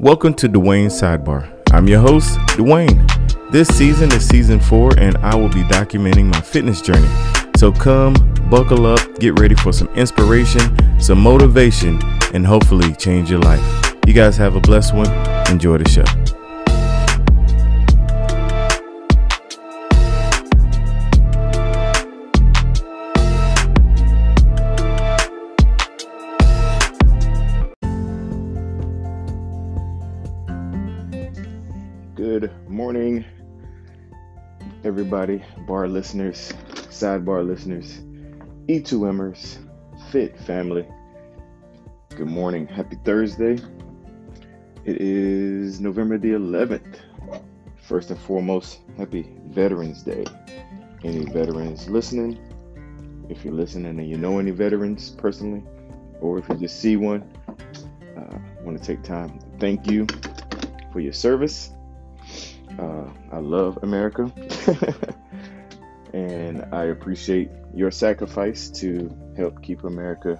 Welcome to Dwayne Sidebar. I'm your host, Dwayne. This season is season four, and I will be documenting my fitness journey. So come, buckle up, get ready for some inspiration, some motivation, and hopefully change your life. You guys have a blessed one. Enjoy the show. Everybody, bar listeners, sidebar listeners, E2Mers, Fit family. Good morning. Happy Thursday. It is November the 11th. First and foremost, happy Veterans Day. Any veterans listening? If you're listening and you know any veterans personally, or if you just see one, uh, I want to take time thank you for your service uh, I love America, and I appreciate your sacrifice to help keep America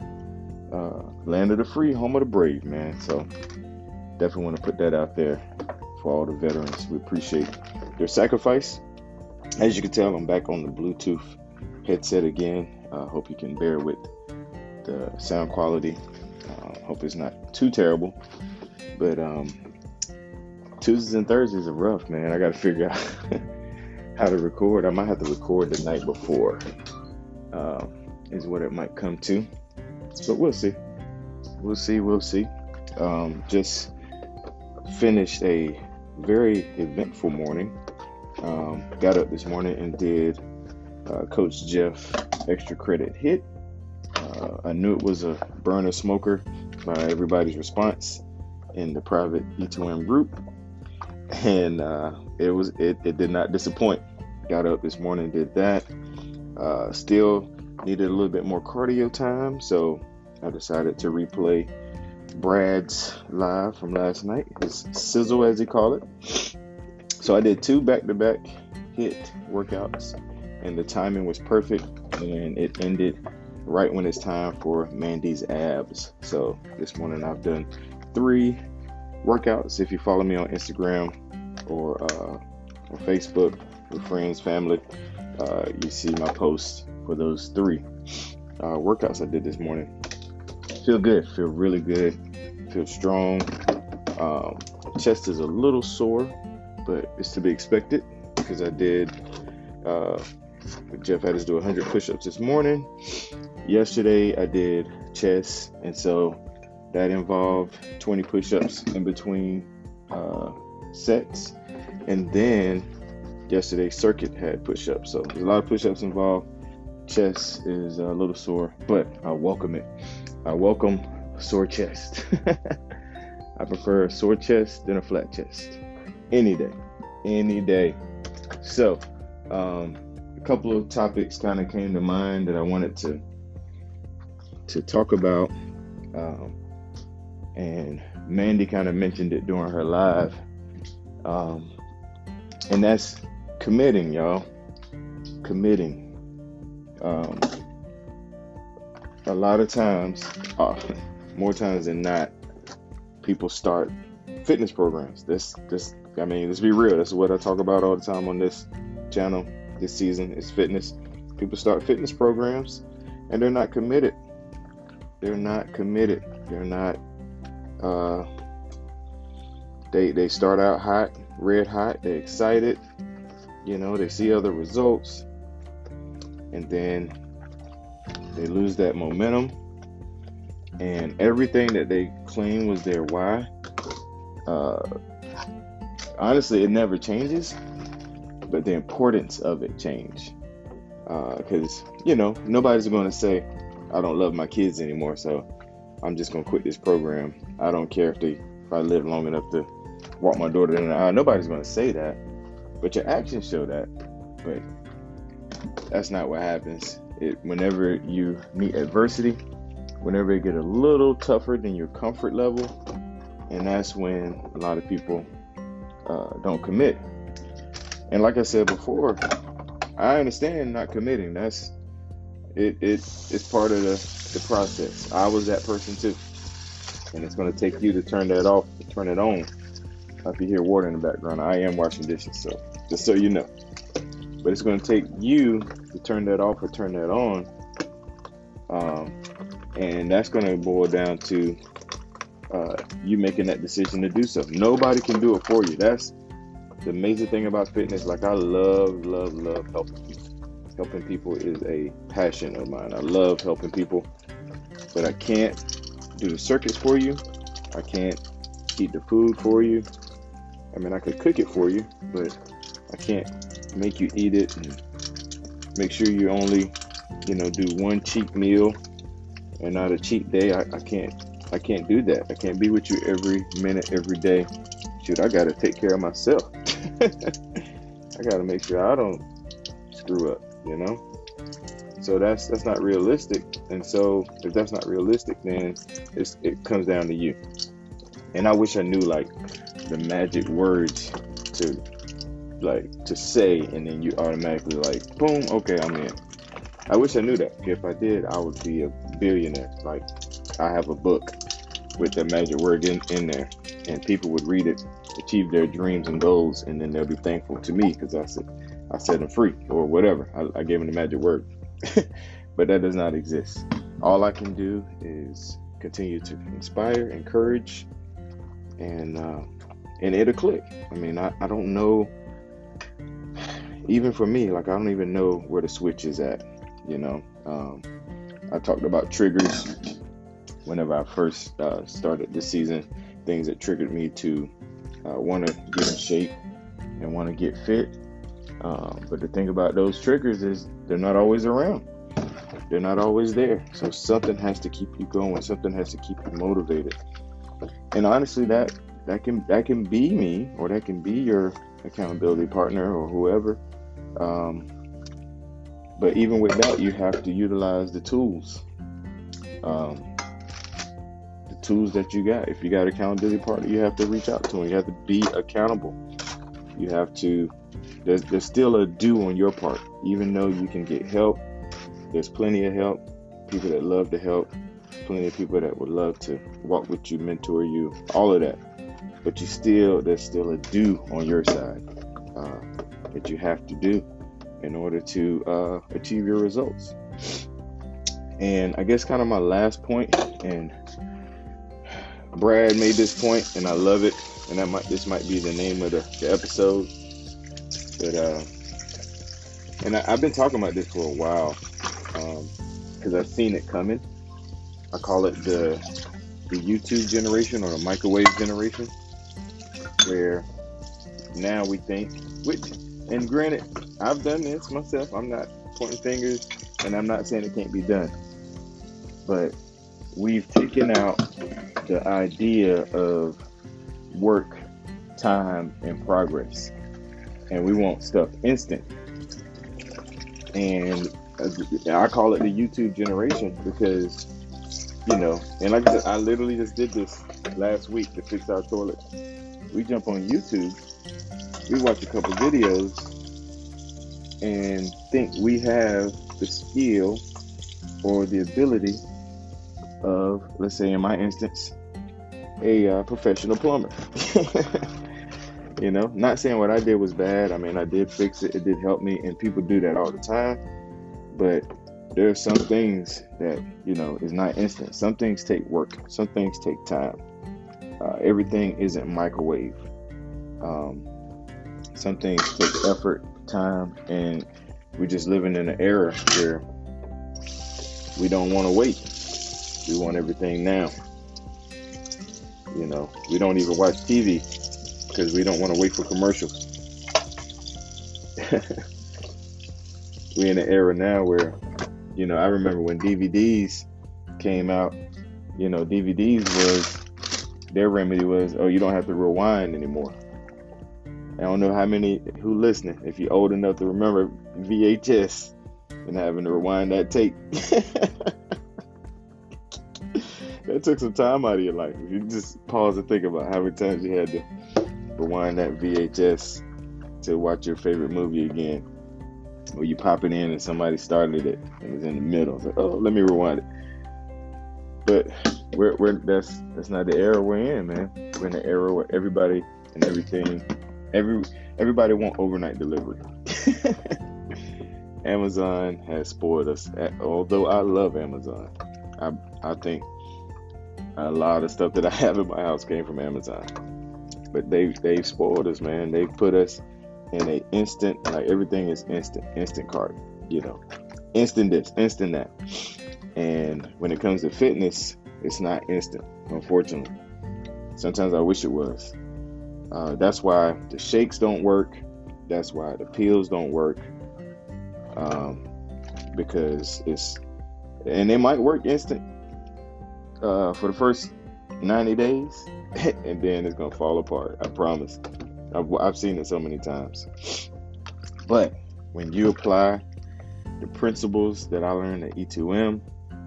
uh, land of the free, home of the brave, man. So definitely want to put that out there for all the veterans. We appreciate your sacrifice. As you can tell, I'm back on the Bluetooth headset again. I uh, hope you can bear with the sound quality. Uh, hope it's not too terrible, but um, Tuesdays and Thursdays are rough, man. I got to figure out how to record. I might have to record the night before, uh, is what it might come to. But we'll see. We'll see. We'll see. Um, just finished a very eventful morning. Um, got up this morning and did uh, Coach Jeff extra credit HIIT. Uh, I knew it was a burner smoker by everybody's response in the private E2M group and uh, it was it, it did not disappoint. Got up this morning, did that. Uh, still needed a little bit more cardio time, so I decided to replay Brad's live from last night, his sizzle as he called it. So I did two back-to-back HIIT workouts, and the timing was perfect, and it ended right when it's time for Mandy's abs. So this morning I've done three workouts. If you follow me on Instagram or, uh, Facebook with friends, family, uh, you see my post for those three uh, workouts I did this morning. Feel good, feel really good, feel strong. Um, chest is a little sore, but it's to be expected because I did. Uh, Jeff had us do 100 push-ups this morning. Yesterday I did chest, and so that involved 20 push-ups in between uh, sets. And then yesterday circuit had push-ups. So there's a lot of push-ups involved. Chest is a little sore but i welcome it. I welcome sore chest. I prefer a sore chest than a flat chest. Any day. Any day. So um, a couple of topics kind of came to mind that i wanted to to talk about. Um, and Mandy kind of mentioned it during her live. Um, and that's committing, y'all. Committing. Um, a lot of times, uh, more times than not, people start fitness programs. This, this, I mean, let's be real. That's what I talk about all the time on this channel this season is fitness. People start fitness programs and they're not committed. They're not committed. They're not uh, they they start out hot, red hot. They're excited. You know, they see other results, and then they lose that momentum, and everything that they claim was their why. Uh, honestly, it never changes, but the importance of it change. Because uh, you know, nobody's going to say, "I don't love my kids anymore," so I'm just gonna quit this program. I don't care if they if I live long enough to walk my daughter in the aisle. Nobody's gonna say that, but your actions show that. But that's not what happens. It whenever you meet adversity, whenever it get a little tougher than your comfort level, and that's when a lot of people uh, don't commit. And like I said before, I understand not committing. That's it. It it's part of the the process. I was that person too, and it's to take you to turn that off, to turn it on. If you hear water in the background, I am washing dishes, so just so you know. But it's to take you to turn that off or turn that on, um, and that's to boil down to uh, you making that decision to do so. Nobody can do it for you. That's the amazing thing about fitness. Like I love, love, love helping. Helping people is a passion of mine. I love helping people, but I can't do the circuits for you. I can't eat the food for you. I mean, I could cook it for you, but I can't make you eat it and make sure you only, you know, do one cheat meal and not a cheat day. I, I can't I can't do that. I can't be with you every minute, every day. Shoot, I gotta take care of myself. I gotta make sure I don't screw up, you know? So that's that's not realistic. And so if that's not realistic, then it comes down to you. And I wish I knew like the magic words to like to say, and then you automatically like boom, okay, I'm in. I wish I knew that. If I did, I would be a billionaire. Like I have a book with the magic word in, in there, and people would read it, achieve their dreams and goals, and then they'll be thankful to me because I said I set them free or whatever. I, I gave them the magic word, but that does not exist. All I can do is continue to inspire, encourage, and uh, and it'll click. I mean, I, I don't know. Even for me, like I don't even know where the switch is at. You know, um, I talked about triggers whenever I first uh, started this season, things that triggered me to uh, want to get in shape and want to get fit. Um, but the thing about those triggers is they're not always around. They're not always there. So something has to keep you going. Something has to keep you motivated. And honestly, that that can that can be me, or that can be your accountability partner, or whoever. Um, but even with that, you have to utilize the tools. Um, the tools that you got. If you got accountability partner, you have to reach out to them. You have to be accountable. You have to. There's there's still a do on your part, even though you can get help. There's plenty of help. People that love to help. Plenty of people that would love to walk with you, mentor you, all of that. But you still there's still a do on your side uh, that you have to do in order to uh, achieve your results. And I guess kind of my last point, and Brad made this point, and I love it. And that might this might be the name of the, the episode. But uh, and I, have been talking about this for a while because um, I've seen it coming. I call it the the YouTube generation or the microwave generation, where now we think, which, and granted, I've done this myself. I'm not pointing fingers, and I'm not saying it can't be done, but we've taken out the idea of work, time, and progress. And we want stuff instant. And I call it the YouTube generation because, you know, and like I said, I literally just did this last week to fix our toilet. We jump on YouTube, we watch a couple videos, and think we have the skill or the ability of, let's say in my instance, a uh, professional plumber. you know, not saying what I did was bad. I mean, I did fix it. It did help me, and people do that all the time. But there are some things that you know is not instant. Some things take work. Some things take time. Uh, everything isn't microwave. Um, some things take effort, time, and we're just living in an era where we don't want to wait. We want everything now. You know, we don't even watch TV because we don't want to wait for commercials. We're in an era now where, you know, I remember when DVDs came out, you know, DVDs was their remedy was, oh, you don't have to rewind anymore. I don't know how many who listening, if you're old enough to remember VHS and having to rewind that tape. that took some time out of your life. You just pause and think about how many times you had to rewind that VHS to watch your favorite movie again. Or you pop it in and somebody started it and it's in the middle. It's like, oh, let me rewind it. But we're, we're that's that's not the era we're in, man. We're in the era where everybody and everything, every everybody want overnight delivery. Amazon has spoiled us. Although I love Amazon, I I think a lot of stuff that I have in my house came from Amazon. But they they've spoiled us, man. They've put us in a instant like everything is instant, instant cart. You know, instant this, instant that. And when it comes to fitness, it's not instant, unfortunately. Sometimes I wish it was. Uh, that's why the shakes don't work. That's why the pills don't work. Um, because it's, and they might work instant uh, for the first 90 days, and then it's gonna fall apart. I promise. I've, I've seen it so many times. But when you apply the principles that I learned at E2M,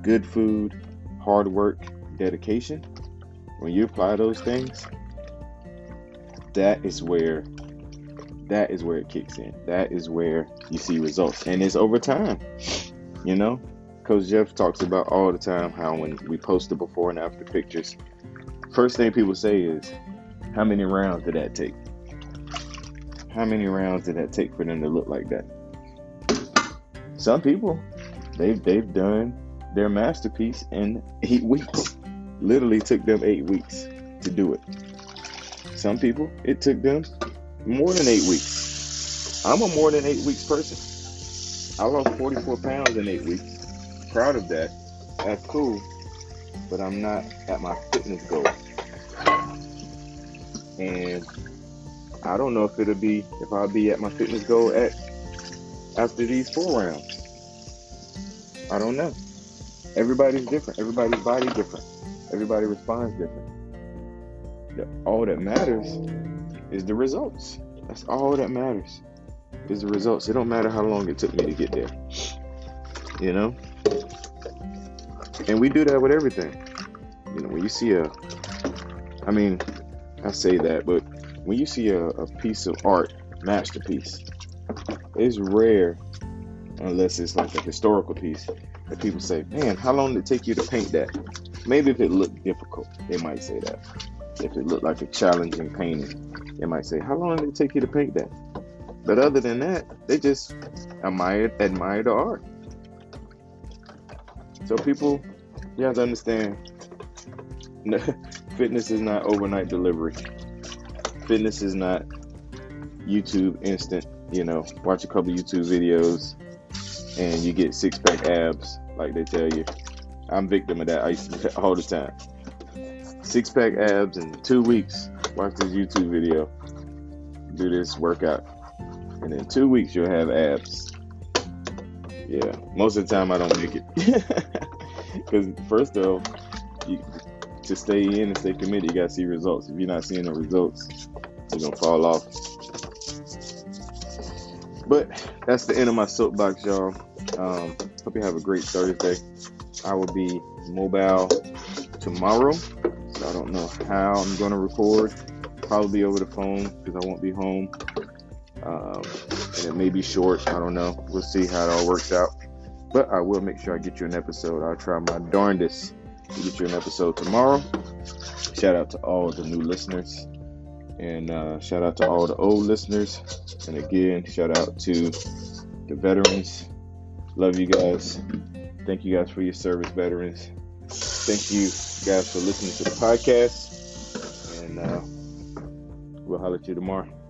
good food, hard work, dedication, when you apply those things, that is where that is where it kicks in. That is where you see results. And it's over time. You know? Coach Jeff talks about all the time how when we post the before and after pictures, first thing people say is, How many rounds did that take? How many rounds did that take for them to look like that? Some people, they've they've done their masterpiece in eight weeks. Literally took them eight weeks to do it. Some people, it took them more than eight weeks. I'm a more than eight weeks person. I lost 44 pounds in eight weeks. Proud of that. That's cool. But I'm not at my fitness goal. And I don't know if it'll be if I'll be at my fitness goal at after these four rounds. I don't know. Everybody's different. Everybody's body different. Everybody responds different. All that matters is the results. That's all that matters. Is the results. It don't matter how long it took me to get there. You know? And we do that with everything. You know, when you see a I mean, I say that, but when you see a, a piece of art, masterpiece, it's rare unless it's like a historical piece that people say, Man, how long did it take you to paint that? Maybe if it looked difficult, they might say that. If it looked like a challenging painting, they might say, How long did it take you to paint that? But other than that, they just admire admire the art. So people, you have to understand fitness is not overnight delivery. Fitness is not YouTube instant, you know, watch a couple YouTube videos and you get six pack abs like they tell you. I'm victim of that I used to all the time. Six pack abs in two weeks. Watch this YouTube video. Do this workout. And in two weeks you'll have abs. Yeah. Most of the time I don't make it. Because first off, you, to stay in and stay committed, you gotta see results. If you're not seeing the results, you're gonna fall off. But that's the end of my soapbox, y'all. Um, hope you have a great Thursday. I will be mobile tomorrow, so I don't know how I'm to record. Probably over the phone because I won't be home. Um, and it may be short. I don't know. We'll see how it all works out. But I will make sure I get you an episode. I'll try my darndest to get you an episode tomorrow. Shout out to all the new listeners. And uh, shout out to all the old listeners. And again, shout out to the veterans. Love you guys. Thank you guys for your service, veterans. Thank you guys for listening to the podcast. And uh, we'll holler at you tomorrow.